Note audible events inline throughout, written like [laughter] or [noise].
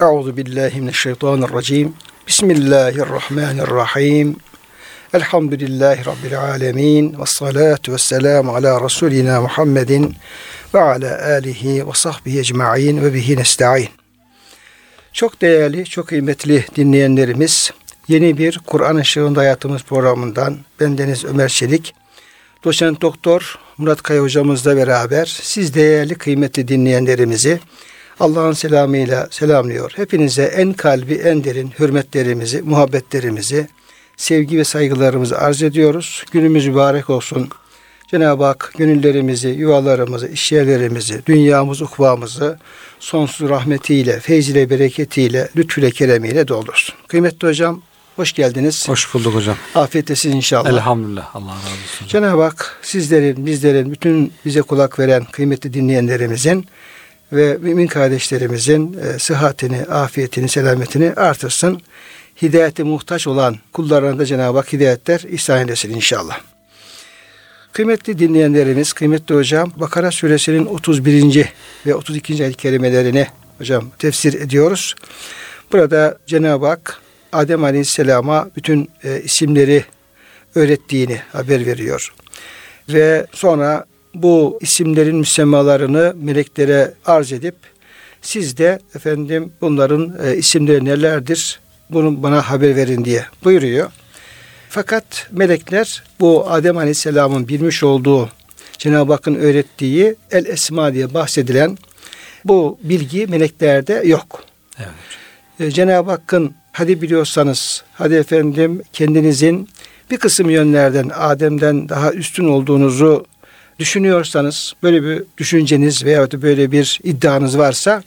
Euzu billahi mineşşeytanirracim. Bismillahirrahmanirrahim. Elhamdülillahi Rabbil alemin. Ve salatu ve selamu ala Resulina Muhammedin ve ala alihi ve sahbihi ecma'in ve bihi nesta'in. Çok değerli, çok kıymetli dinleyenlerimiz, yeni bir Kur'an Işığında Hayatımız programından bendeniz Ömer Çelik, doçent doktor Murat Kaya hocamızla beraber siz değerli kıymetli dinleyenlerimizi Allah'ın selamıyla selamlıyor. Hepinize en kalbi, en derin hürmetlerimizi, muhabbetlerimizi, sevgi ve saygılarımızı arz ediyoruz. Günümüz mübarek olsun. Cenab-ı Hak gönüllerimizi, yuvalarımızı, işyerlerimizi, dünyamızı, ukvamızı sonsuz rahmetiyle, feyziyle, bereketiyle, lütfüyle, keremiyle doldursun. Kıymetli hocam, hoş geldiniz. Hoş bulduk hocam. Afiyet olsun inşallah. Elhamdülillah. Allah razı olsun. Cenab-ı Hak sizlerin, bizlerin, bütün bize kulak veren kıymetli dinleyenlerimizin ve mümin kardeşlerimizin e, sıhhatini, afiyetini, selametini artırsın. Hidayete muhtaç olan kullarına da Cenab-ı Hak hidayetler ihsan eylesin inşallah. Kıymetli dinleyenlerimiz, kıymetli hocam, Bakara suresinin 31. ve 32. ayet kerimelerini hocam tefsir ediyoruz. Burada Cenab-ı Hak Adem Aleyhisselam'a bütün e, isimleri öğrettiğini haber veriyor. Ve sonra bu isimlerin müsemmalarını meleklere arz edip siz de efendim bunların e, isimleri nelerdir bunu bana haber verin diye buyuruyor. Fakat melekler bu Adem Aleyhisselam'ın bilmiş olduğu Cenab-ı Hakk'ın öğrettiği El Esma diye bahsedilen bu bilgi meleklerde yok. Evet. E, Cenab-ı Hakk'ın hadi biliyorsanız hadi efendim kendinizin bir kısım yönlerden Adem'den daha üstün olduğunuzu düşünüyorsanız böyle bir düşünceniz veya böyle bir iddianız varsa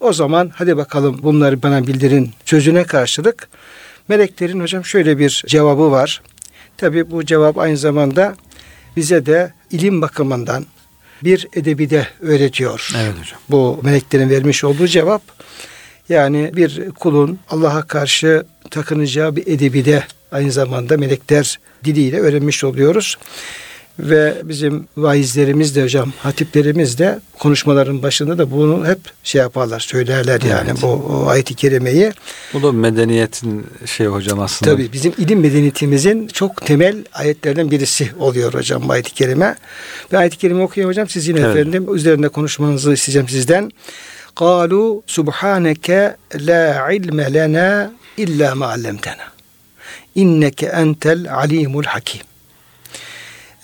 o zaman hadi bakalım bunları bana bildirin sözüne karşılık meleklerin hocam şöyle bir cevabı var. Tabi bu cevap aynı zamanda bize de ilim bakımından bir edebi de öğretiyor. Evet hocam. Bu meleklerin vermiş olduğu cevap yani bir kulun Allah'a karşı takınacağı bir edebi de aynı zamanda melekler diliyle öğrenmiş oluyoruz. Ve bizim vaizlerimiz de hocam, hatiplerimiz de konuşmaların başında da bunu hep şey yaparlar, söylerler yani Evet. bu o ayet-i kerimeyi. Bu da medeniyetin şey hocam aslında. Tabii bizim ilim medeniyetimizin çok temel ayetlerden birisi oluyor hocam bu ayet-i kerime. Ben ayet-i kerime okuyayım hocam. Siz yine Evet. efendim üzerinde konuşmanızı isteyeceğim sizden. قالوا سبحانك لا علم لنا إلا ما علمتنا إنك أنت العليم الحكيم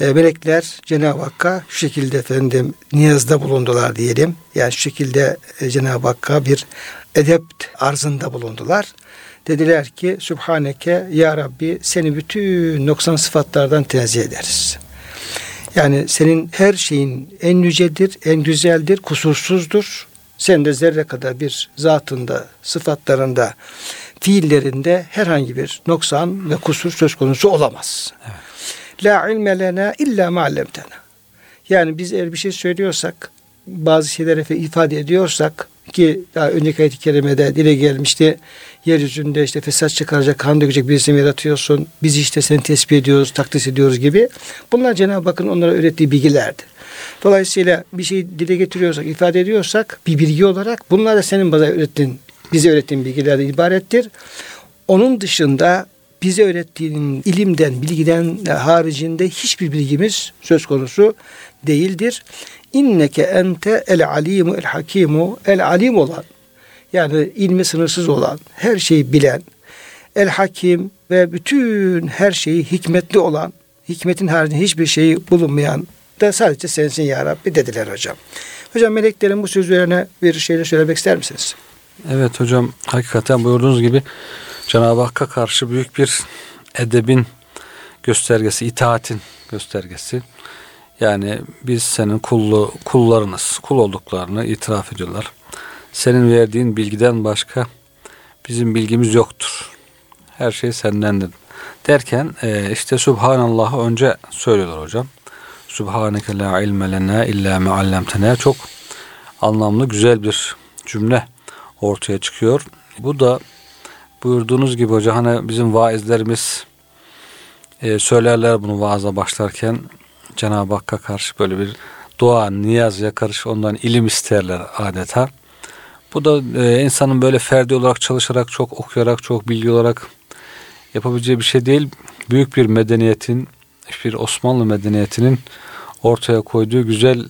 e, melekler Cenab-ı Hakk'a şu şekilde efendim niyazda bulundular diyelim. Yani şu şekilde e, Cenab-ı Hakk'a bir edep arzında bulundular. Dediler ki Sübhaneke Ya Rabbi seni bütün noksan sıfatlardan tenzih ederiz. Yani senin her şeyin en yücedir, en güzeldir, kusursuzdur. Sen de zerre kadar bir zatında, sıfatlarında, fiillerinde herhangi bir noksan ve kusur söz konusu olamaz. La ilme lena illa ma allamtena. Yani biz eğer bir şey söylüyorsak, bazı şeyleri ifade ediyorsak ki daha önceki ayet-i kerimede dile gelmişti. Yeryüzünde işte fesat çıkaracak, kan dökecek birisini yaratıyorsun. Biz işte seni tespih ediyoruz, takdis ediyoruz gibi. Bunlar Cenab-ı Hakk'ın onlara öğrettiği bilgilerdir. Dolayısıyla bir şey dile getiriyorsak, ifade ediyorsak bir bilgi olarak bunlar da senin bana öğrettiğin, bize öğrettiğin bilgilerden ibarettir. Onun dışında bize öğrettiğin ilimden, bilgiden haricinde hiçbir bilgimiz söz konusu değildir. İnneke ente el alimu el hakimu el alim olan yani ilmi sınırsız olan, her şeyi bilen, el hakim ve bütün her şeyi hikmetli olan, hikmetin haricinde hiçbir şeyi bulunmayan da sadece sensin ya Rabbi dediler hocam. Hocam meleklerin bu sözlerine bir şeyler söylemek ister misiniz? Evet hocam hakikaten buyurduğunuz gibi Cenab-ı Hakk'a karşı büyük bir edebin göstergesi, itaatin göstergesi. Yani biz senin kullu, kullarınız, kul olduklarını itiraf ediyorlar. Senin verdiğin bilgiden başka bizim bilgimiz yoktur. Her şey sendendir. Derken e, işte Subhanallah'ı önce söylüyorlar hocam. Subhaneke la ilme lena illa me çok anlamlı güzel bir cümle ortaya çıkıyor. Bu da buyurduğunuz gibi hocam hani bizim vaizlerimiz e, söylerler bunu vaaza başlarken Cenab-ı Hakk'a karşı böyle bir dua, niyaz yakarış ondan ilim isterler adeta. Bu da e, insanın böyle ferdi olarak çalışarak, çok okuyarak, çok bilgi olarak yapabileceği bir şey değil. Büyük bir medeniyetin, bir Osmanlı medeniyetinin ortaya koyduğu güzel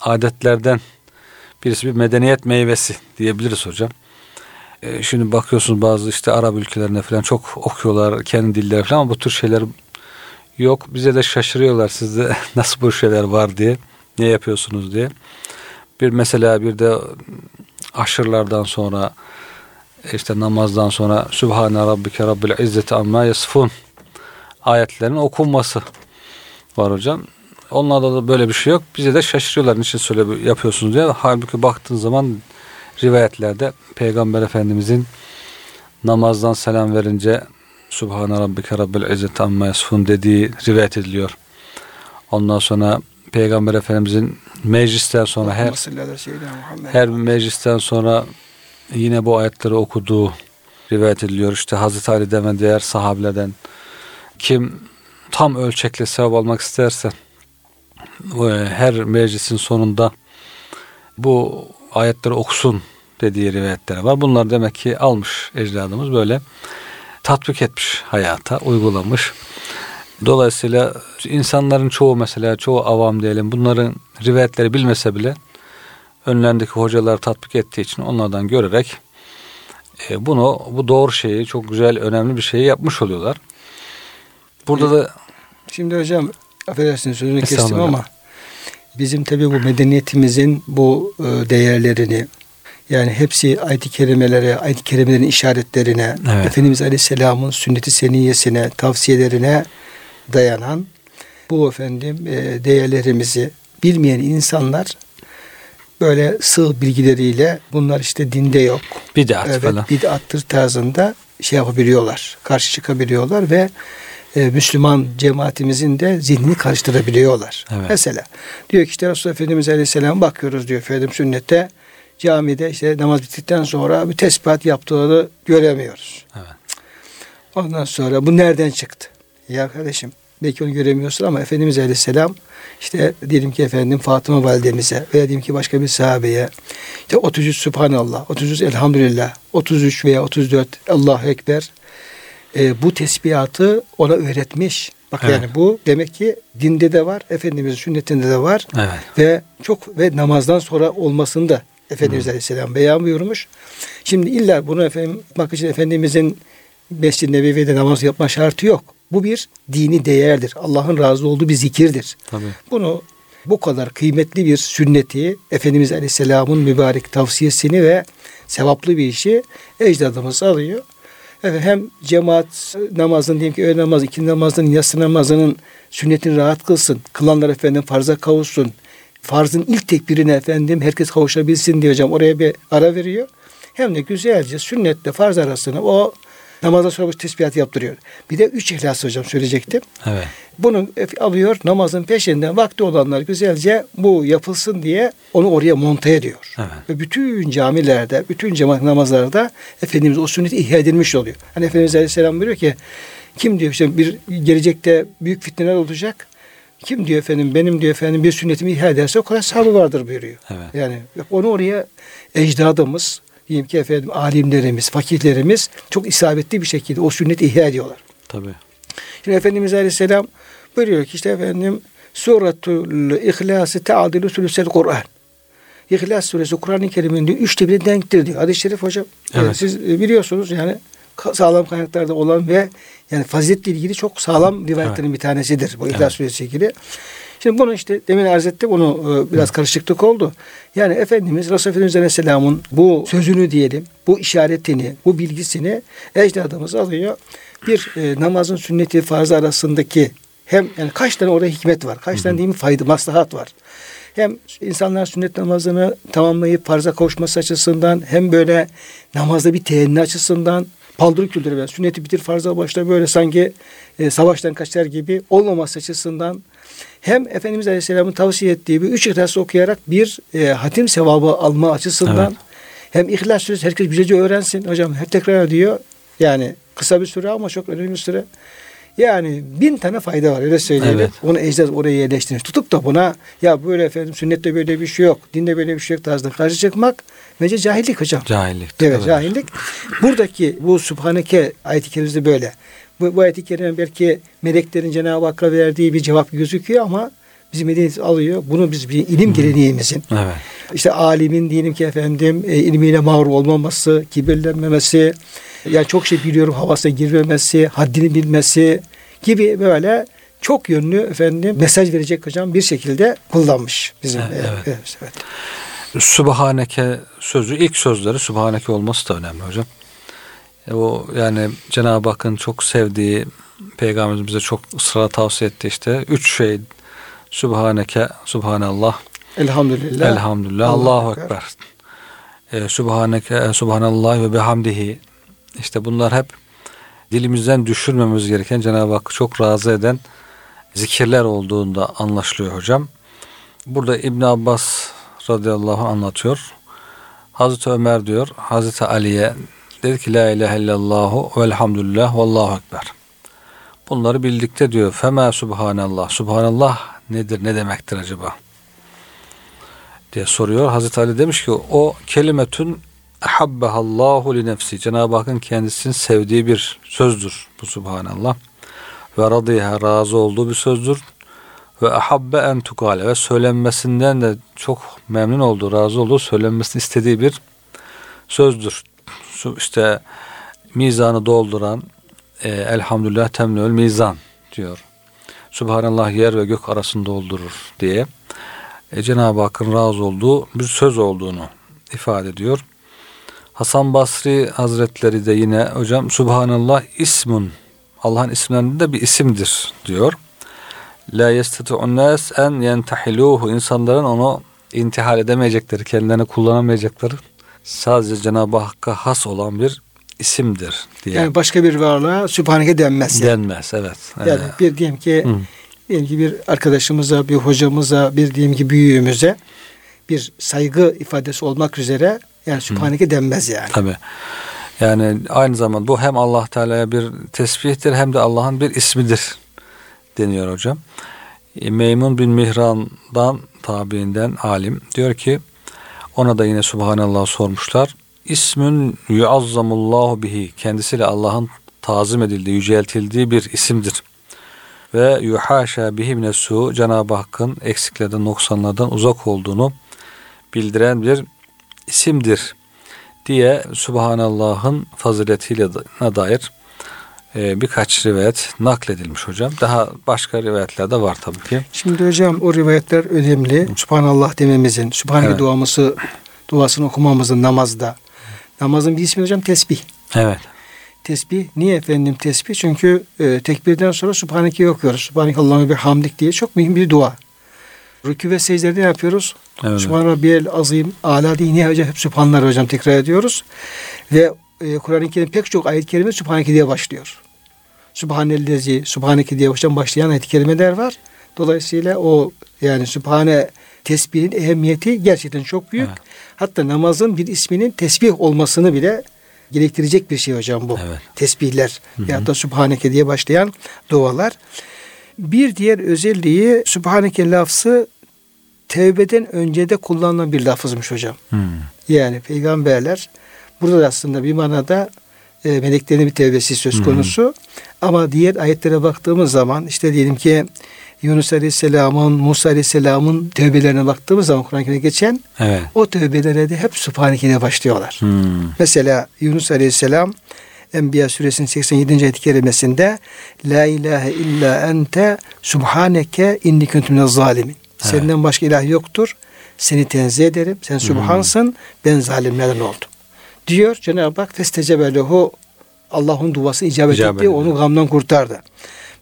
adetlerden birisi bir medeniyet meyvesi diyebiliriz hocam. E, şimdi bakıyorsunuz bazı işte Arap ülkelerine falan çok okuyorlar kendi dilleri falan ama bu tür şeyler yok. Bize de şaşırıyorlar sizde [laughs] nasıl bu şeyler var diye. Ne yapıyorsunuz diye. Bir mesela bir de aşırlardan sonra işte namazdan sonra Sübhane Rabbike Rabbil İzzeti Amma Yasfun ayetlerin okunması var hocam. Onlarda da böyle bir şey yok. Bize de şaşırıyorlar niçin söyle yapıyorsunuz diye. Halbuki baktığın zaman rivayetlerde Peygamber Efendimizin namazdan selam verince Subhane Rabbike Rabbil İzzeti Amma Yasfun dediği rivayet ediliyor. Ondan sonra Peygamber Efendimizin meclisten sonra her her meclisten sonra yine bu ayetleri okuduğu rivayet ediliyor. İşte Hazreti Ali'den ve diğer sahabelerden kim tam ölçekle sevap almak isterse her meclisin sonunda bu ayetleri okusun dediği rivayetler var. Bunlar demek ki almış ecdadımız böyle tatbik etmiş hayata, uygulamış. Dolayısıyla insanların çoğu mesela çoğu avam diyelim bunların rivayetleri bilmese bile önlerindeki hocalar tatbik ettiği için onlardan görerek e, bunu bu doğru şeyi çok güzel önemli bir şeyi yapmış oluyorlar. Burada da şimdi hocam affedersiniz sözünü kestim ama bizim tabii bu medeniyetimizin bu e, değerlerini yani hepsi ayet-i kerimelere, ayet-i kerimelerin işaretlerine, evet. Efendimiz Aleyhisselam'ın sünnet-i seniyesine, tavsiyelerine dayanan bu efendim e, değerlerimizi bilmeyen insanlar böyle sığ bilgileriyle bunlar işte dinde yok. Bid'at evet, falan. Bid'attır tarzında şey yapabiliyorlar. Karşı çıkabiliyorlar ve e, Müslüman cemaatimizin de zihnini karıştırabiliyorlar. Evet. Mesela diyor ki işte Resulullah Efendimiz Aleyhisselam bakıyoruz diyor Efendim sünnette camide işte namaz bittikten sonra bir tesbihat yaptığını göremiyoruz. Evet. Ondan sonra bu nereden çıktı? Ya kardeşim belki onu göremiyorsun ama Efendimiz Aleyhisselam işte diyelim ki efendim Fatıma validemize veya diyelim ki başka bir sahabeye işte 33 Subhanallah, 33 Elhamdülillah, 33 veya 34 Allahu Ekber e, bu tesbihatı ona öğretmiş. Bak evet. yani bu demek ki dinde de var, Efendimizin sünnetinde de var. Evet. Ve çok ve namazdan sonra olmasında Efendimiz Hı. Aleyhisselam beyan buyurmuş. Şimdi illa bunu efendim bak için Efendimizin Mescid-i Nebevi'de namaz yapma şartı yok. Bu bir dini değerdir. Allah'ın razı olduğu bir zikirdir. Tabii. Bunu bu kadar kıymetli bir sünneti Efendimiz Aleyhisselam'ın mübarek tavsiyesini ve sevaplı bir işi ecdadımız alıyor. Evet, hem cemaat namazın diyeyim ki öğle namazı, iki namazının, yatsı namazının sünnetini rahat kılsın. Kılanlar efendim farza kavuşsun. Farzın ilk tekbirine efendim herkes kavuşabilsin diye hocam oraya bir ara veriyor. Hem de güzelce sünnetle farz arasını o Namazdan sonra bu tesbihat yaptırıyor. Bir de üç ihlas hocam söyleyecektim. Evet. Bunu alıyor namazın peşinden vakti olanlar güzelce bu yapılsın diye onu oraya monte ediyor. Evet. Ve bütün camilerde, bütün cemaat namazlarda Efendimiz o sünnet ihya edilmiş oluyor. Hani Efendimiz Aleyhisselam buyuruyor ki kim diyor işte bir gelecekte büyük fitneler olacak. Kim diyor efendim benim diyor efendim bir sünnetimi ihya ederse o kadar sahabı vardır buyuruyor. Evet. Yani onu oraya ecdadımız diyeyim ki efendim alimlerimiz, fakirlerimiz çok isabetli bir şekilde o sünneti ihya ediyorlar. Tabii. Şimdi Efendimiz Aleyhisselam buyuruyor ki işte efendim Suratul İhlas ta'dilu sülüsel Kur'an. İhlas suresi Kur'an-ı Kerim'in diyor, üçte biri denktir diyor. Hadis-i şerif hocam. Evet. Yani siz e, biliyorsunuz yani sağlam kaynaklarda olan ve yani faziletle ilgili çok sağlam rivayetlerin evet. bir tanesidir bu İhlas evet. suresi ilgili. Şimdi bunu işte demin arz ettim bunu e, biraz karışıklık oldu. Yani Efendimiz Resulullah Efendimiz Aleyhisselam'ın bu sözünü diyelim, bu işaretini, bu bilgisini ecdadımız alıyor. Bir e, namazın sünneti farzı arasındaki hem yani kaç tane orada hikmet var, kaç tane mi fayda, maslahat var. Hem insanlar sünnet namazını tamamlayıp farza kavuşması açısından hem böyle namazda bir teenni açısından paldır böyle sünneti bitir farza başla böyle sanki e, savaştan kaçar gibi olmaması açısından hem Efendimiz Aleyhisselam'ın tavsiye ettiği bir üç ihlas okuyarak bir e, hatim sevabı alma açısından evet. hem ihlas suresi herkes güzelce öğrensin. Hocam hep tekrar ediyor. Yani kısa bir süre ama çok önemli bir süre. Yani bin tane fayda var öyle söyleyelim. Evet. Onu ecdad oraya yerleştirmiş. Tutup da buna ya böyle efendim sünnette böyle bir şey yok. Dinde böyle bir şey yok tarzında karşı çıkmak bence cahillik hocam. Cahillik. Evet, cahillik. Buradaki bu Subhaneke ayet-i böyle. Bu, bu ayet-i kerime belki meleklerin Cenab-ı Hakk'a verdiği bir cevap gözüküyor ama bizim medeniyet alıyor. Bunu biz bir ilim geleneğimizin. Evet. İşte alimin diyelim ki efendim e, ilmiyle mağrur olmaması, kibirlenmemesi, yani çok şey biliyorum havasına girmemesi, haddini bilmesi gibi böyle çok yönlü efendim mesaj verecek hocam bir şekilde kullanmış bizim. Evet, e, evet. evet, evet. Subhaneke sözü ilk sözleri Subhaneke olması da önemli hocam. E, o yani Cenab-ı Hakk'ın çok sevdiği Peygamberimiz bize çok ısrarla tavsiye etti işte. Üç şey Subhaneke, Subhanallah, Elhamdülillah. Elhamdülillah, Allahu Allahu Ekber. Ekber. E, Subhaneke, e, Subhanallah ve bihamdihi. İşte bunlar hep dilimizden düşürmemiz gereken Cenab-ı Hakk'ı çok razı eden zikirler olduğunda anlaşılıyor hocam. Burada İbn Abbas radıyallahu anlatıyor. Hazreti Ömer diyor Hazreti Ali'ye dedi ki la ilahe illallahu velhamdülillah vallahu ekber. Bunları bildikte diyor fema subhanallah. Subhanallah nedir ne demektir acaba? diye soruyor. Hazreti Ali demiş ki o kelimetün ahabbahallahu li nefsi. Cenab-ı Hakk'ın kendisinin sevdiği bir sözdür bu subhanallah. Ve radiha razı olduğu bir sözdür. Ve ahabbe en tukale ve söylenmesinden de çok memnun olduğu, razı olduğu, söylenmesini istediği bir sözdür. İşte mizanı dolduran e, elhamdülillah temlül mizan diyor. Subhanallah yer ve gök arasını doldurur diye e, Cenab-ı Hakk'ın razı olduğu bir söz olduğunu ifade ediyor. Hasan Basri Hazretleri de yine hocam Subhanallah ismun Allah'ın isimlerinde bir isimdir diyor. La yestati'un nas en yentahiluhu insanların onu intihal edemeyecekleri, kendilerini kullanamayacakları sadece Cenab-ı Hakk'a has olan bir isimdir diye Yani başka bir varlığa Sübhaneke denmez. Yani. denmez. Evet. Yani Ee, bir diyelim ki Hı. diyelim ki bir arkadaşımıza, bir hocamıza, bir diyelim ki büyüğümüze bir saygı ifadesi olmak üzere yani Sübhaneke denmez yani. Tabi. Yani aynı zamanda bu hem Allah Teala'ya bir tesbihtir hem de Allah'ın bir ismidir deniyor hocam. E, Meymun bin Mihran'dan tabiinden alim diyor ki ona da yine Subhanallah sormuşlar. İsmün yuazzamullahu bihi kendisiyle Allah'ın tazim edildiği, yüceltildiği bir isimdir. Ve yuhaşa bihi minesu Cenab-ı Hakk'ın eksiklerden, noksanlardan uzak olduğunu bildiren bir isimdir diye Subhanallah'ın faziletiyle da- dair e, birkaç rivayet nakledilmiş hocam. Daha başka rivayetler de var tabii ki. Şimdi hocam o rivayetler önemli. Subhanallah dememizin, Subhaneke Evet. duamızı, duasını okumamızın namazda. Namazın bir ismi hocam tesbih. Evet. Tesbih. Niye efendim tesbih? Çünkü e, tekbirden sonra Subhaneke'yi okuyoruz. Subhaneke Allahümme bir hamdik diye çok mühim bir dua. Rükû ve secdede yapıyoruz? Evet. Subhan Rabbiyel azim, ala diye niye hocam? Hep Subhanlar hocam tekrar ediyoruz. Ve e, Kur'an-ı Kerim pek çok ayet-i kerime Subhaneke diye başlıyor. Subhanellezi, Subhaneke diye hocam başlayan ayet-i kerimeler var. Dolayısıyla o yani Sübhane tesbihin ehemmiyeti gerçekten çok büyük. Evet. Hatta namazın bir isminin tesbih olmasını bile gerektirecek bir şey hocam bu. Evet. Tesbihler ya da Sübhaneke diye başlayan dualar. Bir diğer özelliği Sübhaneke lafzı tevbeden önce de kullanılan bir lafızmış hocam. Hmm. Yani peygamberler burada da aslında bir manada e, meleklerin bir tevbesi söz konusu. Ama diğer ayetlere baktığımız zaman işte diyelim ki Yunus Aleyhisselam'ın, Musa Aleyhisselam'ın tövbelerine baktığımız zaman Kur'an-ı Kerim'de geçen Evet. o tövbelere de hep Sübhaneke'yle başlıyorlar. Hmm. Mesela Yunus Aleyhisselam Enbiya suresinin 87. ayet-i kerimesinde La ilahe illa ente subhaneke inni kuntu minez zalimin. Senden başka ilah yoktur. Seni tenzih ederim. Sen subhansın. Ben zalimlerden oldum. Diyor Cenab-ı Hak festecebe lehu Allah'ın duası icabet, İcabet etti. Onu gamdan kurtardı.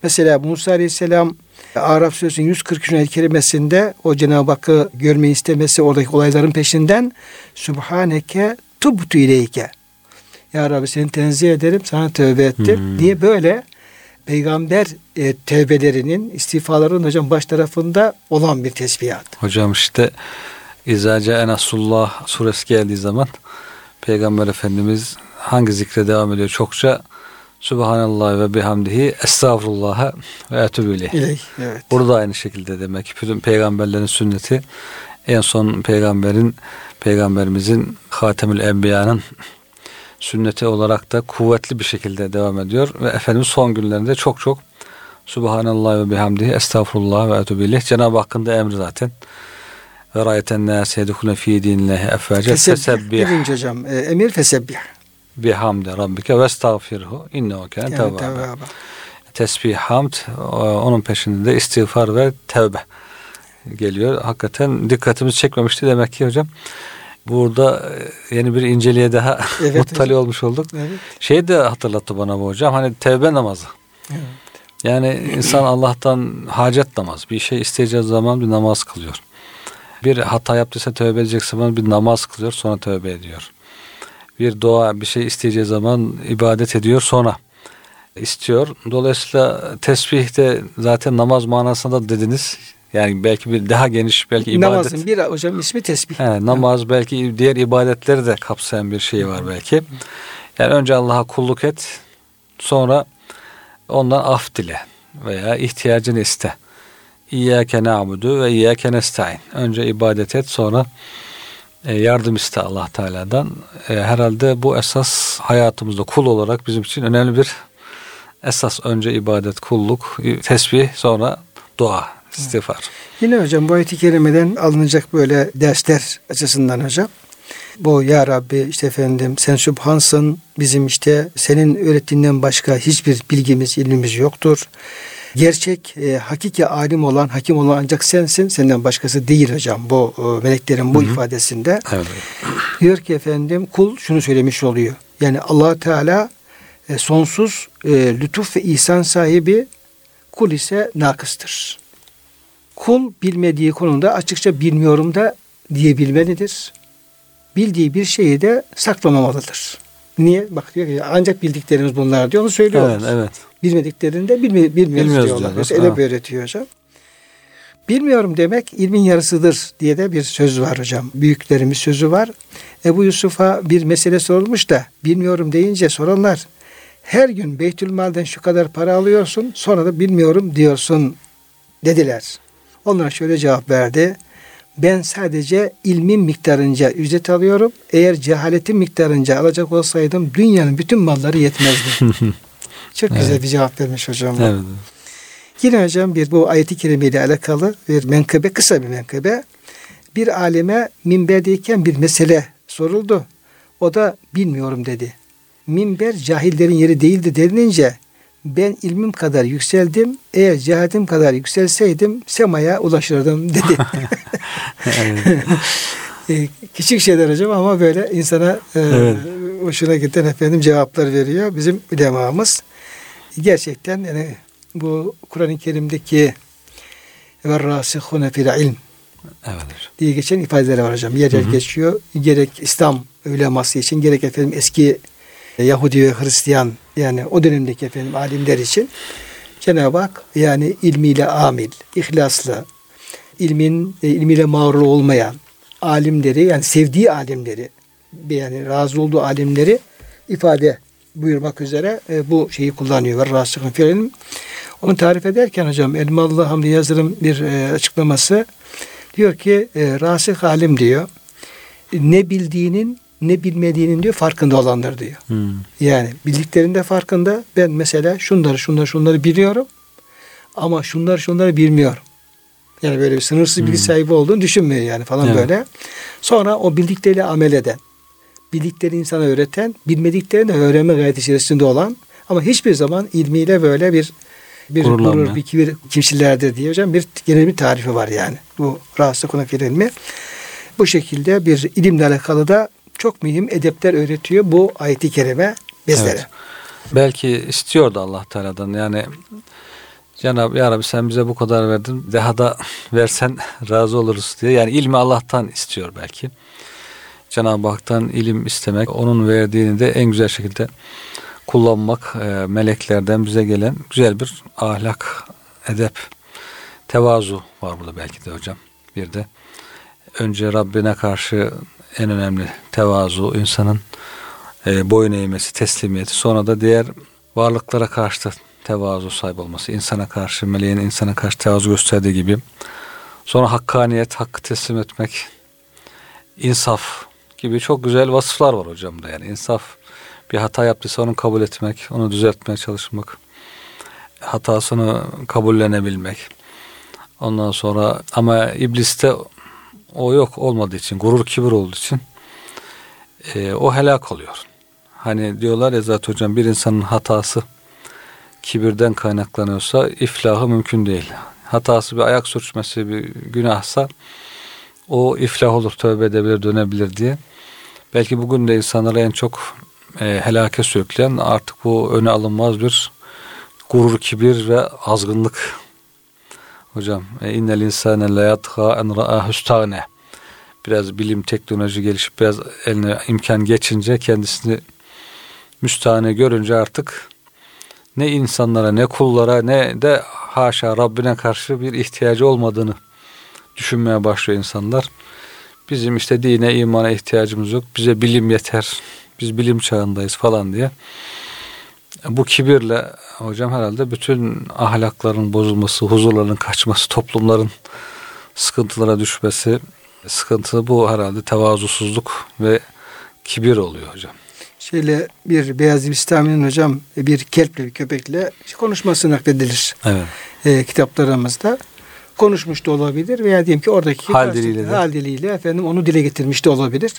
Mesela Musa Aleyhisselam Arap Suresi'nin 143. ayet kerimesinde o Cenab-ı Hakk'ı görmeyi istemesi oradaki olayların peşinden Subhaneke tubtu ileyke. Ya Rabbi seni tenzih ederim sana tövbe ettim Hmm. diye böyle peygamber e, tevbelerinin istiğfaların hocam baş tarafında olan bir tesbihat. Hocam işte İzace Enasullah suresi geldiği zaman Peygamber Efendimiz hangi zikre devam ediyor çokça Subhanallah ve bihamdihi estağfurullah ve. İleyh, evet. Burada aynı şekilde demek ki bütün peygamberlerin sünneti en son peygamberin peygamberimizin Hatemül Enbiya'nın sünneti olarak da kuvvetli bir şekilde devam ediyor ve Efendimiz son günlerinde çok çok Subhanallah ve bihamdihi estağfurullah ve etûbü ileyh. Cenab-ı Hakk'ın da emri zaten. Ve rayeten nâse yedhulune fî dînillahi effâce Fesebbih. fesebbih Birinci hocam. E, emir fesebbih. Bihamdi rabbike ve estağfirhu innehu kâne tevvâbe. Tesbih, hamd, onun peşinde de istiğfar ve tevbe geliyor. Hakikaten dikkatimizi çekmemişti demek ki hocam. Burada e, yeni bir inceliğe daha [laughs] Evet muttali hocam. olmuş olduk. Evet. Şey de hatırlattı bana bu hocam. Hani tevbe namazı. Evet. Yani insan Allah'tan hacet namaz. Bir şey isteyeceği zaman bir namaz kılıyor. Bir hata yaptıysa tövbe edecek zaman bir namaz kılıyor sonra tövbe ediyor. Bir dua bir şey isteyeceği zaman ibadet ediyor sonra istiyor. Dolayısıyla tesbih de zaten namaz manasında dediniz. Yani belki bir daha geniş belki ibadet. Namazın bir hocam ismi tesbih. He, namaz belki diğer ibadetleri de kapsayan bir şey var belki. Yani önce Allah'a kulluk et, sonra ondan af dile veya ihtiyacını iste. İyyâke na'budu ve iyyâke nestaîn. Önce ibadet et, sonra yardım iste Allah Teala'dan. E, herhalde bu esas hayatımızda kul olarak bizim için önemli bir esas. Önce ibadet, kulluk, tesbih, sonra dua, istiğfar. Yine hocam bu ayet-i kerimeden alınacak böyle dersler açısından hocam. Bu ya Rabbi işte efendim sen sübhansın bizim işte senin öğrettiğinden başka hiçbir bilgimiz ilmimiz yoktur. Gerçek e, hakiki alim olan hakim olan ancak sensin senden başkası değil hocam bu e, meleklerin bu ifadesinde. Evet. Diyor ki efendim kul şunu söylemiş oluyor. Yani allah Teala e, sonsuz e, lütuf ve ihsan sahibi kul ise nakıstır. Kul bilmediği konuda açıkça bilmiyorum da diyebilmelidir. Bildiği bir şeyi de saklamamalıdır. Niye? Bak diyor ki ancak bildiklerimiz bunlar diyor onu söylüyoruz. Evet, evet. Bilmediklerini de bilmi, bilmiyoruz, Bilmiyoruz diyorlar. diyoruz, edep öğretiyor hocam. Bilmiyorum demek ilmin yarısıdır diye de bir söz var hocam. Büyüklerimiz sözü var. Ebu Yusuf'a bir mesele sorulmuş da bilmiyorum deyince soranlar her gün Beytülmal'den şu kadar para alıyorsun sonra da bilmiyorum diyorsun dediler. Onlara şöyle cevap verdi. Ben sadece ilmin miktarınca ücret alıyorum. Eğer cehaletin miktarınca alacak olsaydım dünyanın bütün malları yetmezdi. [laughs] Çok güzel bir cevap vermiş hocam. Evet. Yine hocam bir bu ayeti kerimeyle alakalı bir menkıbe, kısa bir menkıbe. Bir alime minberdeyken bir mesele soruldu. O da bilmiyorum dedi. Minber cahillerin yeri değildi denilince ben ilmim kadar yükseldim. Eğer cehaletim kadar yükselseydim semaya ulaşırdım [laughs] dedi. [laughs] E, Küçük şeyler hocam ama böyle insana e, Evet. hoşuna giden efendim cevaplar veriyor bizim ulemamız. Gerçekten yani bu Kur'an-ı Kerim'deki ve rasihune fil ilm Evet diye geçen ifadeler var hocam. Yer yer geçiyor. Gerek İslam uleması için gerek efendim eski Yahudi ve Hristiyan yani o dönemdeki efendim alimler için Cenab-ı Hak yani ilmiyle amil, ihlaslı, ilmin e, ilmiyle mağrur olmayan alimleri yani sevdiği alimleri yani razı olduğu alimleri ifade buyurmak üzere e, bu şeyi kullanıyor. Ve rasihun fil ilm. Onu tarif ederken hocam Elmalı Hamdi Yazır'ın bir e, açıklaması diyor ki e, rasih alim diyor ne bildiğinin ne bilmediğinin diyor farkında olanlar diyor. Hmm. Yani bildiklerinde farkında. Ben mesela şunları şunları şunları biliyorum ama şunları şunları bilmiyorum. Yani böyle bir sınırsız bilgi sahibi olduğunu düşünmüyor yani falan Evet. böyle. Sonra o bildikleriyle amel eden, bildikleri insana öğreten, bilmediklerini de öğrenme gayreti içerisinde olan ama hiçbir zaman ilmiyle böyle bir bir gurur, bir kibir kimselerdir diye hocam bir genel bir tarifi var yani. Bu rahatsız konu ilmi. Bu şekilde bir ilimle alakalı da çok mühim edepler öğretiyor bu ayeti kerime bizlere. Evet. Belki istiyordu Allah Teala'dan yani Cenab-ı Ya Rabbi sen bize bu kadar verdin daha da versen razı oluruz diye. Yani ilmi Allah'tan istiyor belki. Cenab-ı Hak'tan ilim istemek, onun verdiğini de en güzel şekilde kullanmak, e, meleklerden bize gelen güzel bir ahlak, edep, tevazu var burada belki de hocam. Bir de önce Rabbine karşı en önemli tevazu insanın e, boyun eğmesi, teslimiyeti. Sonra da diğer varlıklara karşı da tevazu sahibi olması, insana karşı, meleğin insana karşı tevazu gösterdiği gibi. Sonra hakkaniyet, hakkı teslim etmek, insaf gibi çok güzel vasıflar var hocam da yani insaf bir hata yaptıysa onu kabul etmek, onu düzeltmeye çalışmak, hatasını kabullenebilmek. Ondan sonra ama ibliste o yok olmadığı için, gurur kibir olduğu için e, o helak oluyor. Hani diyorlar ya zaten hocam bir insanın hatası kibirden kaynaklanıyorsa iflahı mümkün değil. Hatası bir ayak sürçmesi bir günahsa o iflah olur, tövbe edebilir, dönebilir diye. Belki bugün de insanları en çok e, helake sürükleyen artık bu öne alınmaz bir gurur, kibir ve azgınlık. Hocam e, innel insane la yatha en ra'ahu Biraz bilim, teknoloji gelişip biraz eline imkan geçince kendisini müstahane görünce artık ne insanlara ne kullara ne de haşa Rabbine karşı bir ihtiyacı olmadığını düşünmeye başlıyor insanlar. Bizim işte dine, imana ihtiyacımız yok. Bize bilim yeter. Biz bilim çağındayız falan diye. Bu kibirle hocam herhalde bütün ahlakların bozulması, huzurların kaçması, toplumların sıkıntılara düşmesi, sıkıntı bu herhalde tevazusuzluk ve kibir oluyor hocam. Şöyle bir Beyazı Bistami'nin hocam bir kelple bir köpekle konuşması nakledilir. Evet. E, kitaplarımızda konuşmuş da olabilir veya diyelim ki oradaki hal diliyle, hal diliyle efendim onu dile getirmiş de olabilir.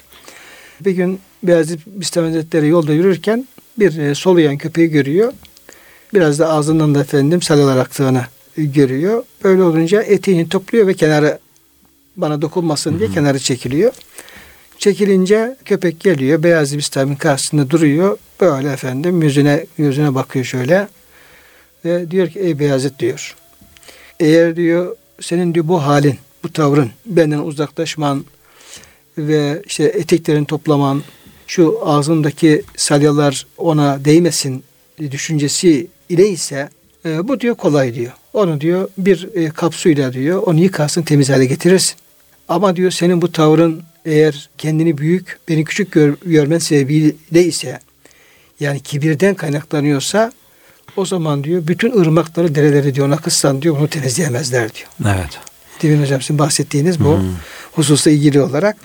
Bir gün Beyazıt Bistami Hazretleri yolda yürürken bir e, soluyan köpeği görüyor. Biraz da ağzından da efendim salyalar aktığını görüyor. Böyle olunca eteğini topluyor ve kenara bana dokunmasın diye Hı-hı. kenara çekiliyor. Çekilince köpek geliyor. Beyaz Bistami'nin karşısında duruyor. Böyle efendim yüzüne yüzüne bakıyor şöyle. Ve diyor ki ey Beyazıt diyor. Eğer diyor senin diyor bu halin, bu tavrın, benden uzaklaşman ve işte eteklerini toplaman, şu ağzındaki salyalar ona değmesin düşüncesi ile ise e, bu diyor kolay diyor. Onu diyor bir e, kapsuyla diyor onu yıkarsın temiz hale getirirsin. Ama diyor senin bu tavrın eğer kendini büyük, beni küçük gör, görmen sebebiyle ise yani kibirden kaynaklanıyorsa o zaman diyor bütün ırmakları, dereleri diyor ona kıssan diyor bunu temizleyemezler diyor. Evet. Devin Hocam sizin bahsettiğiniz bu hmm. hususla ilgili olarak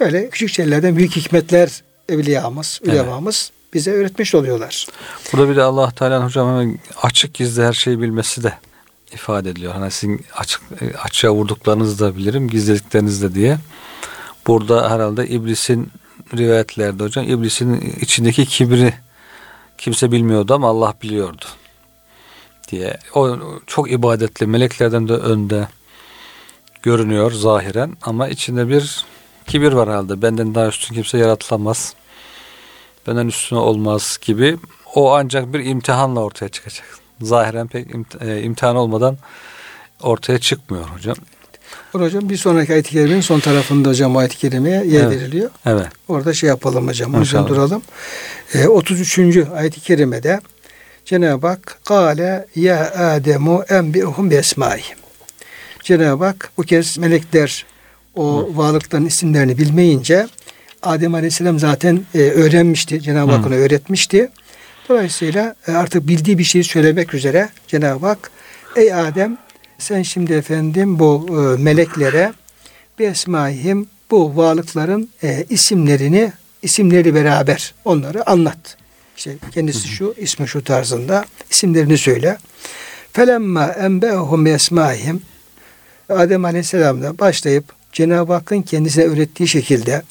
böyle küçük şeylerden büyük hikmetler evliyamız, ulemamız evet. Bize öğretmiş oluyorlar. Burada bir de Allah Teala hocam açık gizli her şeyi bilmesi de ifade ediliyor. Hani sizin açık açığa vurduklarınızı da bilirim, gizlediklerinizi de diye. Burada herhalde iblisin rivayetlerde hocam iblisin içindeki kibri kimse bilmiyordu ama Allah biliyordu diye. O çok ibadetli meleklerden de önde görünüyor zahiren ama içinde bir kibir var herhalde. Benden daha üstün kimse yaratılamaz. Benden üstüne olmaz gibi. O ancak bir imtihanla ortaya çıkacak. Zahiren pek e, imtihan olmadan ortaya çıkmıyor hocam. Hocam bir sonraki ayet-i kerimenin son tarafında hocam ayet-i kerimeye yer evet. veriliyor. Evet. Orada şey yapalım hocam. Hocam duralım. Ee, 33. ayet-i kerimede Cenab-ı Hak Kale ya Ademu enbi'uhum bi esmaihim. Cenab-ı Hak bu kez melekler o varlıkların isimlerini bilmeyince Adem Aleyhisselam zaten e, öğrenmişti. Cenab-ı Hak ona öğretmişti. Dolayısıyla e, artık bildiği bir şeyi söylemek üzere Cenab-ı Hak ey Adem sen şimdi efendim bu e, meleklere bir esmaihim bu varlıkların e, isimlerini isimleri beraber onları anlat. İşte kendisi şu, ismi şu tarzında isimlerini söyle. Felemma enbe'hum esmaihim Adem Aleyhisselam da başlayıp Cenab-ı Hakk'ın kendisine öğrettiği şekilde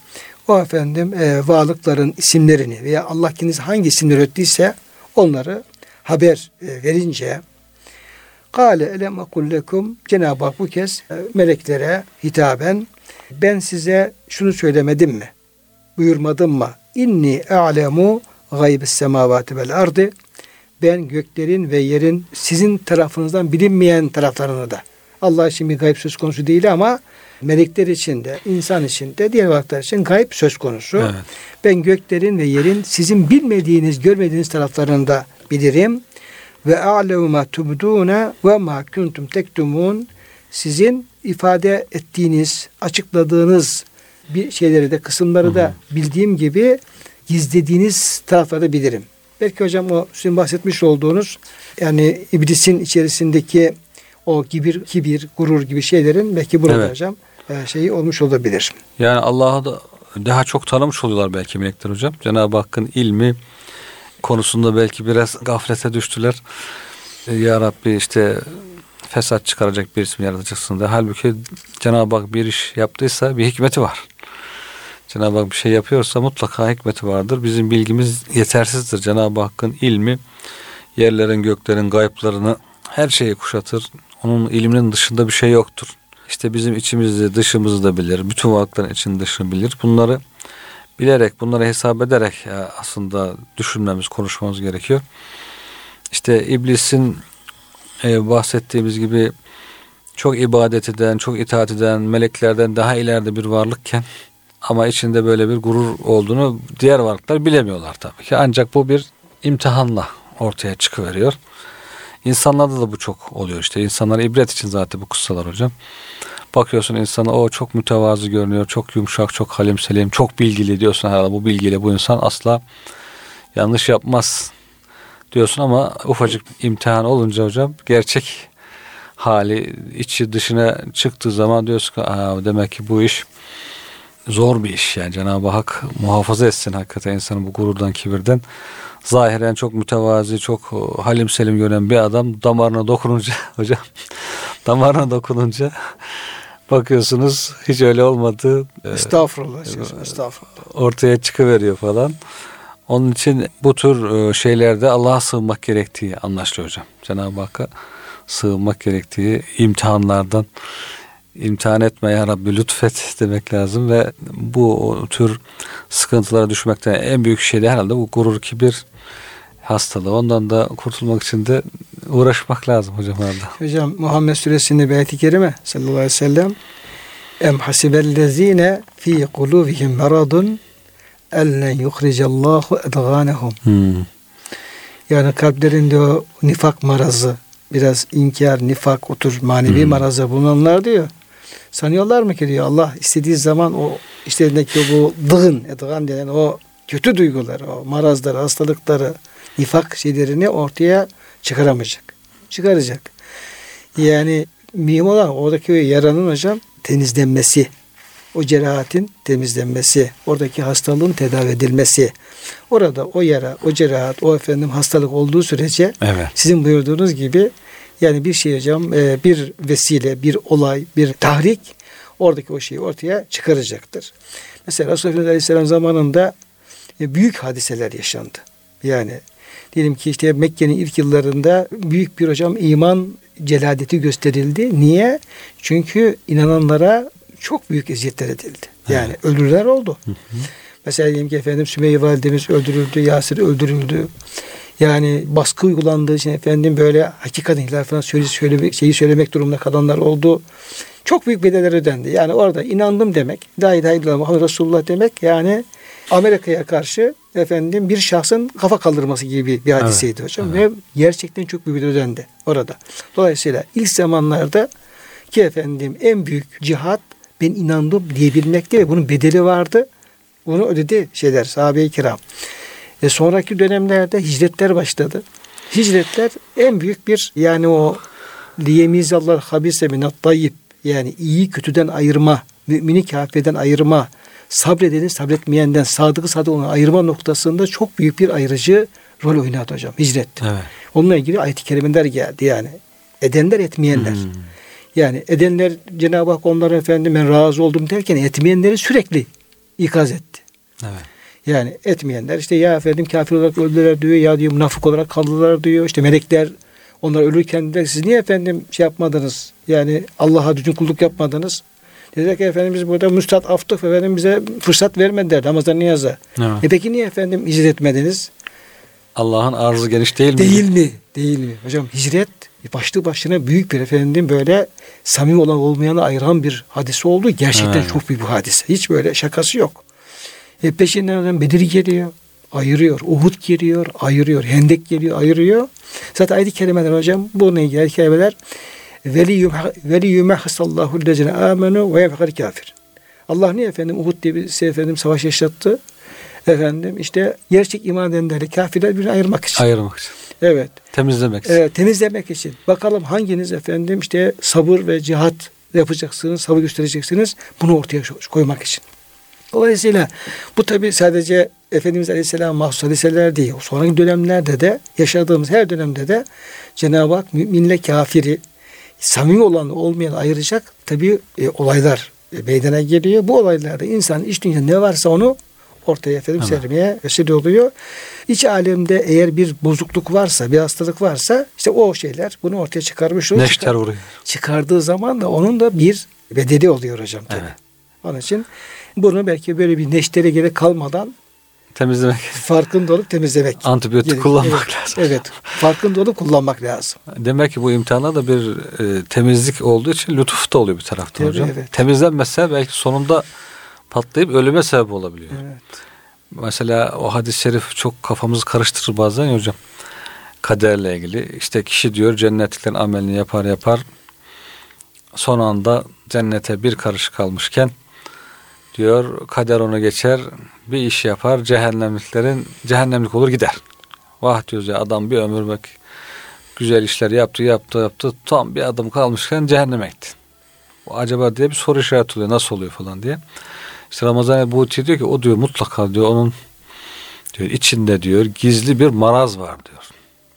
o efendim e, varlıkların isimlerini veya Allah kendisi hangi isimleri öğrettiyse onları haber e, verince Kale elem akul lekum Cenab-ı Hak bu kez e, meleklere hitaben ben size şunu söylemedim mi? Buyurmadım mı? İnni a'lemu gaybes semavati vel ardı ben göklerin ve yerin sizin tarafınızdan bilinmeyen taraflarını da Allah için bir gayb söz konusu değil ama melekler için de, insan için de, diğer varlıklar için gayb söz konusu. Evet. Ben göklerin ve yerin sizin bilmediğiniz, görmediğiniz taraflarını da bilirim ve a'lemu ma ve ma kuntum tektumun sizin ifade ettiğiniz, açıkladığınız bir şeyleri de kısımları da bildiğim gibi gizlediğiniz tarafları bilirim. Belki hocam o sizin bahsetmiş olduğunuz yani iblisin içerisindeki o kibir, kibir, gurur gibi şeylerin belki burada Evet. hocam e, şeyi olmuş olabilir. Yani Allah'ı da daha çok tanımış oluyorlar belki melekler hocam. Cenab-ı Hakk'ın ilmi konusunda belki biraz gaflete düştüler. E, Ya Rabbi işte fesat çıkaracak birisi mi yaratacaksın da. Halbuki Cenab-ı Hak bir iş yaptıysa bir hikmeti var. Cenab-ı Hak bir şey yapıyorsa mutlaka hikmeti vardır. Bizim bilgimiz yetersizdir. Cenab-ı Hakk'ın ilmi yerlerin göklerin gayplarını her şeyi kuşatır. Onun ilminin dışında bir şey yoktur. İşte bizim içimizde dışımızı da bilir. Bütün varlıkların için dışını bilir. Bunları bilerek, bunları hesap ederek ya aslında düşünmemiz, konuşmamız gerekiyor. İşte iblisin e, bahsettiğimiz gibi çok ibadet eden, çok itaat eden meleklerden daha ileride bir varlıkken ama içinde böyle bir gurur olduğunu diğer varlıklar bilemiyorlar tabii ki. Ancak bu bir imtihanla ortaya çıkıveriyor. İnsanlarda da bu çok oluyor işte. İnsanlara ibret için zaten bu kıssalar hocam. Bakıyorsun insana o çok mütevazı görünüyor, çok yumuşak, çok halim selim, çok bilgili diyorsun herhalde bu bilgiyle bu insan asla yanlış yapmaz diyorsun ama ufacık imtihan olunca hocam gerçek hali içi dışına çıktığı zaman diyorsun ki demek ki bu iş zor bir iş yani Cenab-ı Hak muhafaza etsin hakikaten insanı bu gururdan kibirden zahiren çok mütevazi çok halim selim gören bir adam damarına dokununca [laughs] hocam damarına dokununca bakıyorsunuz hiç öyle olmadı Estağfurullah. Estağfurullah. ortaya çıkıveriyor falan. Onun için bu tür e, şeylerde Allah'a sığınmak gerektiği anlaşılıyor hocam. Cenab-ı Hakk'a sığınmak gerektiği imtihanlardan imtihan etme ya Rabbi lütfet demek lazım ve bu tür sıkıntılara düşmekten en büyük şey de herhalde bu gurur kibir hastalığı. Ondan da kurtulmak için de uğraşmak lazım hocam herhalde. Hocam Muhammed Suresinde bir ayet-i kerime sallallahu aleyhi ve sellem Em hasibellezine fi kulubihim meradun ellen yuhricallahu edgânehum Hmm. Yani kalplerinde o nifak marazı, biraz inkar, nifak, o tür manevi Hmm. marazı bulunanlar diyor. Sanıyorlar mı ki diyor Allah istediği zaman o işlerindeki bu dığın, edgan denen o kötü duyguları, o marazları, hastalıkları, nifak şeylerini ortaya çıkaramayacak. Çıkaracak. Yani mühim olan oradaki yaranın hocam temizlenmesi, o cerahatin temizlenmesi, oradaki hastalığın tedavi edilmesi. Orada o yara, o cerahat, o efendim hastalık olduğu sürece Evet. sizin buyurduğunuz gibi yani bir şey hocam e, bir vesile, bir olay, bir tahrik oradaki o şeyi ortaya çıkaracaktır. Mesela Resulullah Aleyhisselam zamanında e, büyük hadiseler yaşandı. Yani diyelim ki işte Mekke'nin ilk yıllarında büyük bir hocam iman celadeti gösterildi. Niye? Çünkü inananlara çok büyük eziyetler edildi. Yani ölürler oldu. Mesela diyelim ki efendim Sümeyye validemiz öldürüldü, Yasir öldürüldü. Yani baskı uygulandığı için efendim böyle hakikat ihlal falan söyle, söyle, şeyi söylemek durumunda kalanlar oldu. Çok büyük bedeller ödendi. Yani orada inandım demek, la ilahe illallah Muhammed Resulullah demek yani Amerika'ya karşı efendim bir şahsın kafa kaldırması gibi bir hadiseydi hocam. Ve gerçekten çok büyük bedel ödendi orada. Dolayısıyla ilk zamanlarda ki efendim en büyük cihat ben inandım diyebilmekte ve bunun bedeli vardı. Bunu ödedi şeyler sahabe-i kiram. E sonraki dönemlerde hicretler başladı. Hicretler en büyük bir yani o liyemizallah habise minat tayyib yani iyi kötüden ayırma, mümini kafirden ayırma, sabredeni sabretmeyenden, sadıkı sadık olan ayırma noktasında çok büyük bir ayrıcı rol oynadı hocam hicret. Evet. Onunla ilgili ayet-i kerimeler geldi yani. Edenler etmeyenler. Hmm. Yani edenler Cenab-ı Hak onlara efendim ben razı oldum derken etmeyenleri sürekli ikaz etti. Evet. Yani etmeyenler işte ya efendim kafir olarak öldüler diyor ya diyor münafık olarak kaldılar diyor. İşte melekler onlar ölürken de siz niye efendim şey yapmadınız? Yani Allah'a düzgün kulluk yapmadınız. Dediler ki efendim biz burada müstat aftık efendim bize fırsat vermediler Ramazan niyaza. Evet. E peki niye efendim hicret etmediniz? Allah'ın arzı geniş değil mi? Değil mi? Değil mi? Hocam hicret başlı başına büyük bir efendim böyle samimi olan olmayanı ayıran bir hadise oldu. Gerçekten Evet. çok büyük bir hadise. Hiç böyle şakası yok. E peşinden adam Bedir geliyor, ayırıyor. Uhud geliyor, ayırıyor. Hendek geliyor, ayırıyor. Zaten ayet-i kerimeler hocam bununla ilgili ayet-i kerimeler veli yumehsallahu lezine amenu ve yefekar kafir. Allah niye efendim Uhud diye bir şey efendim savaş yaşattı? Efendim işte gerçek iman edenleri kafirler birbirine ayırmak için. Ayırmak için. Evet. Temizlemek için. Evet, temizlemek için. Bakalım hanginiz efendim işte sabır ve cihat yapacaksınız, sabır göstereceksiniz. Bunu ortaya koymak için. Dolayısıyla bu tabi sadece Efendimiz Aleyhisselam mahsus hadiseler değil. Sonraki dönemlerde de yaşadığımız her dönemde de Cenab-ı Hak müminle kafiri samimi olan olmayan ayıracak tabi e, olaylar e, meydana geliyor. Bu olaylarda insan iç dünya ne varsa onu ortaya efendim evet. sermeye vesile oluyor. İç alemde eğer bir bozukluk varsa, bir hastalık varsa işte o şeyler bunu ortaya çıkarmış oluyor. Neşter vuruyor. Çıkardığı zaman da onun da bir bedeli oluyor hocam tabii. Evet. Onun için bunu belki böyle bir neştere gerek kalmadan temizlemek. Farkında olup temizlemek. Antibiyotik gerek. kullanmak evet, lazım. Evet. Farkında olup kullanmak lazım. Demek ki bu imtihanda da bir e, temizlik olduğu için lütuf da oluyor bir taraftan Tabii, hocam. Evet. Temizlenmezse belki sonunda patlayıp ölüme sebep olabiliyor. Evet. Mesela o hadis-i şerif çok kafamızı karıştırır bazen ya hocam. Kaderle ilgili. İşte kişi diyor cennetliklerin amelini yapar yapar. Son anda cennete bir karış kalmışken diyor kader onu geçer bir iş yapar cehennemliklerin cehennemlik olur gider. Vah diyoruz ya adam bir ömür bak güzel işler yaptı yaptı yaptı tam bir adım kalmışken cehenneme gitti. Acaba diye bir soru işareti oluyor nasıl oluyor falan diye. İşte Ramazan Buti diyor ki o diyor mutlaka diyor onun diyor içinde diyor gizli bir maraz var diyor.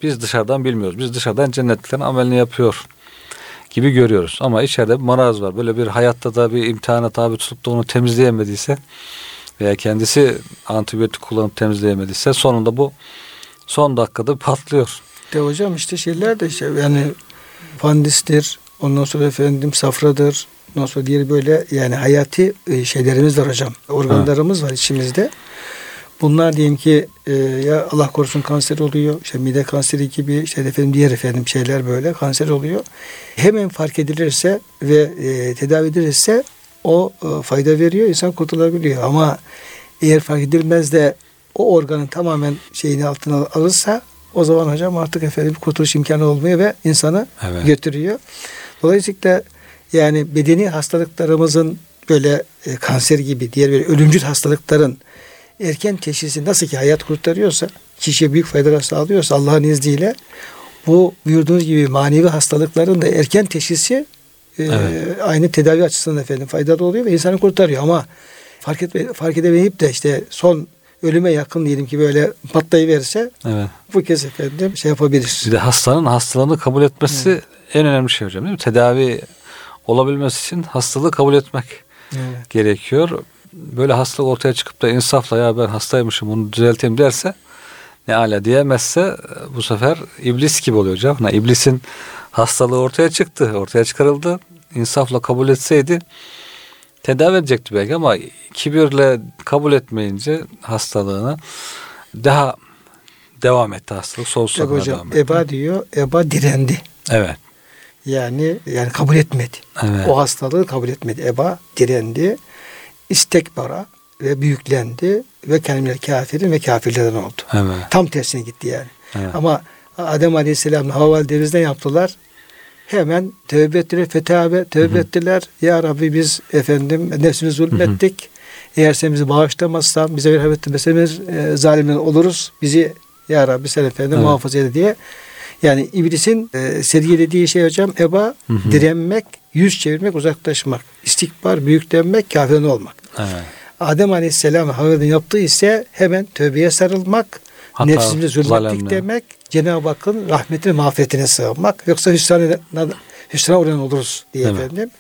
Biz dışarıdan bilmiyoruz. Biz dışarıdan cennetliklerin amelini yapıyor gibi görüyoruz. Ama içeride bir maraz var. Böyle bir hayatta da bir imtihana tabi tutup da onu temizleyemediyse veya kendisi antibiyotik kullanıp temizleyemediyse sonunda bu son dakikada patlıyor. De hocam işte şeyler de işte yani pandistir, ondan sonra efendim safradır, ondan sonra diğer böyle yani hayati e, şeylerimiz var hocam. Organlarımız ha. var içimizde. Bunlar diyelim ki e, ya Allah korusun kanser oluyor, işte mide kanseri gibi, işte efendim diğer efendim şeyler böyle kanser oluyor. Hemen fark edilirse ve e, tedavi edilirse o e, fayda veriyor, insan kurtulabiliyor. Ama eğer fark edilmez de o organın tamamen şeyini altına alırsa o zaman hocam artık efendim kurtuluş imkanı olmuyor ve insanı evet. götürüyor. Dolayısıyla yani bedeni hastalıklarımızın böyle e, kanser gibi diğer böyle ölümcül hastalıkların erken teşhisi nasıl ki hayat kurtarıyorsa, kişiye büyük faydalar sağlıyorsa Allah'ın izniyle bu buyurduğunuz gibi manevi hastalıkların da erken teşhisi e, evet. aynı tedavi açısından efendim faydalı oluyor ve insanı kurtarıyor ama fark etme, fark edemeyip de işte son ölüme yakın diyelim ki böyle patlayıverirse evet. bu kez efendim şey yapabilir. Bir de hastanın hastalığını kabul etmesi evet. en önemli şey hocam değil mi? Tedavi olabilmesi için hastalığı kabul etmek evet. gerekiyor böyle hastalık ortaya çıkıp da insafla ya ben hastaymışım onu düzelteyim derse ne ala diyemezse bu sefer iblis gibi oluyor hocam. Ha, iblisin hastalığı ortaya çıktı, ortaya çıkarıldı. İnsafla kabul etseydi tedavi edecekti belki ama kibirle kabul etmeyince hastalığını daha devam etti hastalık. Sonsuza kadar hocam, devam etti. Eba diyor, Eba direndi. Evet. Yani yani kabul etmedi. Evet. O hastalığı kabul etmedi. Eba direndi istekbara ve büyüklendi ve kelimeler kafirin ve kafirlerden oldu. Evet. Tam tersine gitti yani. Evet. Ama Adem Aleyhisselam'la Havval Deviz'den yaptılar. Hemen tövbe ettiler, fetabe tövbe Hı-hı. ettiler. Ya Rabbi biz efendim nefsimizi zulmettik. Hı-hı. Eğer sen bizi bağışlamazsan, bize merhamet etmezsen e, zalimler oluruz. Bizi ya Rabbi sen efendim evet. muhafaza ede diye. Yani iblisin e, sergilediği şey hocam eba, hı direnmek, yüz çevirmek, uzaklaşmak, istikbar, büyüklenmek, kafirden olmak. Evet. Adem Aleyhisselam Havva'nın yaptığı ise hemen tövbeye sarılmak, Hata, nefsimizi zulmettik demek, Cenab-ı Hakk'ın rahmetine, mağfiretine sığınmak. Yoksa hüsrana, hüsrana uğrayan oluruz diye evet. efendim.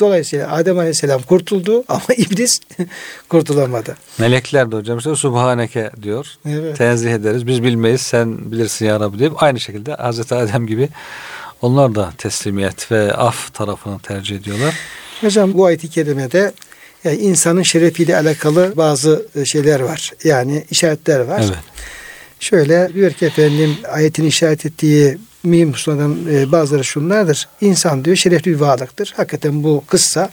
Dolayısıyla Adem Aleyhisselam kurtuldu [laughs] ama iblis [laughs] kurtulamadı. Melekler de hocam işte Subhaneke diyor. Evet. Tenzih ederiz. Biz bilmeyiz sen bilirsin ya Rabbi deyip aynı şekilde Hazreti Adem gibi onlar da teslimiyet ve af tarafını tercih ediyorlar. Hocam bu ayet-i kerimede yani insanın şerefiyle alakalı bazı e, şeyler var. Yani işaretler var. Evet. Şöyle diyor ki efendim ayetin işaret ettiği mühim hususlardan e, bazıları şunlardır. İnsan diyor şerefli bir varlıktır. Hakikaten bu kıssa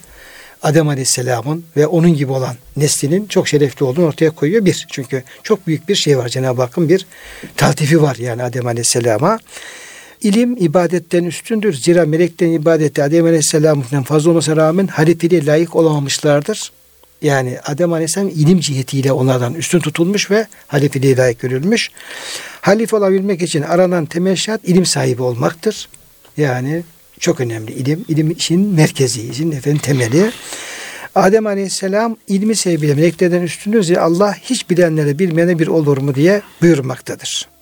Adem Aleyhisselam'ın ve onun gibi olan neslinin çok şerefli olduğunu ortaya koyuyor. Bir, çünkü çok büyük bir şey var Cenab-ı Hakk'ın bir taltifi var yani Adem Aleyhisselam'a. İlim ibadetten üstündür. Zira melekten ibadette Adem Aleyhisselam'ın fazla olmasına rağmen halifeliğe layık olamamışlardır. Yani Adem Aleyhisselam ilim cihetiyle onlardan üstün tutulmuş ve halifeliğe layık görülmüş. Halife olabilmek için aranan temel şart ilim sahibi olmaktır. Yani çok önemli ilim. İlim işin merkezi, işin efendim temeli. Adem Aleyhisselam ilmi sebebiyle meleklerden üstündür. Allah hiç bilenlere bilmeyene bir olur mu diye buyurmaktadır.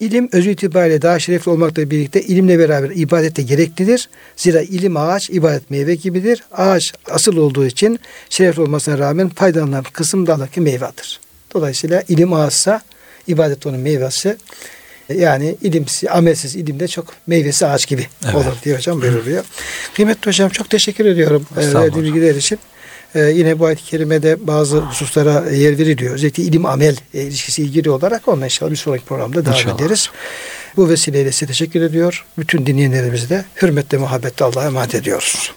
İlim özü itibariyle daha şerefli olmakla birlikte ilimle beraber ibadet de gereklidir. Zira ilim ağaç, ibadet meyve gibidir. Ağaç asıl olduğu için şerefli olmasına rağmen faydalanan kısım daldaki meyvedir. Dolayısıyla ilim ağaçsa ibadet onun meyvesi. Yani ilimsiz, amelsiz ilimde çok meyvesi ağaç gibi evet. olur diye hocam buyuruyor. Kıymetli hocam çok teşekkür ediyorum verdiği bilgiler için. Ee, yine bu ayet-i kerimede bazı hususlara yer veriliyor. Özellikle ilim amel e, ilişkisi ilgili olarak onunla inşallah bir sonraki programda devam inşallah. ederiz. Bu vesileyle size teşekkür ediyor. Bütün dinleyenlerimizi de hürmetle muhabbetle Allah'a emanet ediyoruz.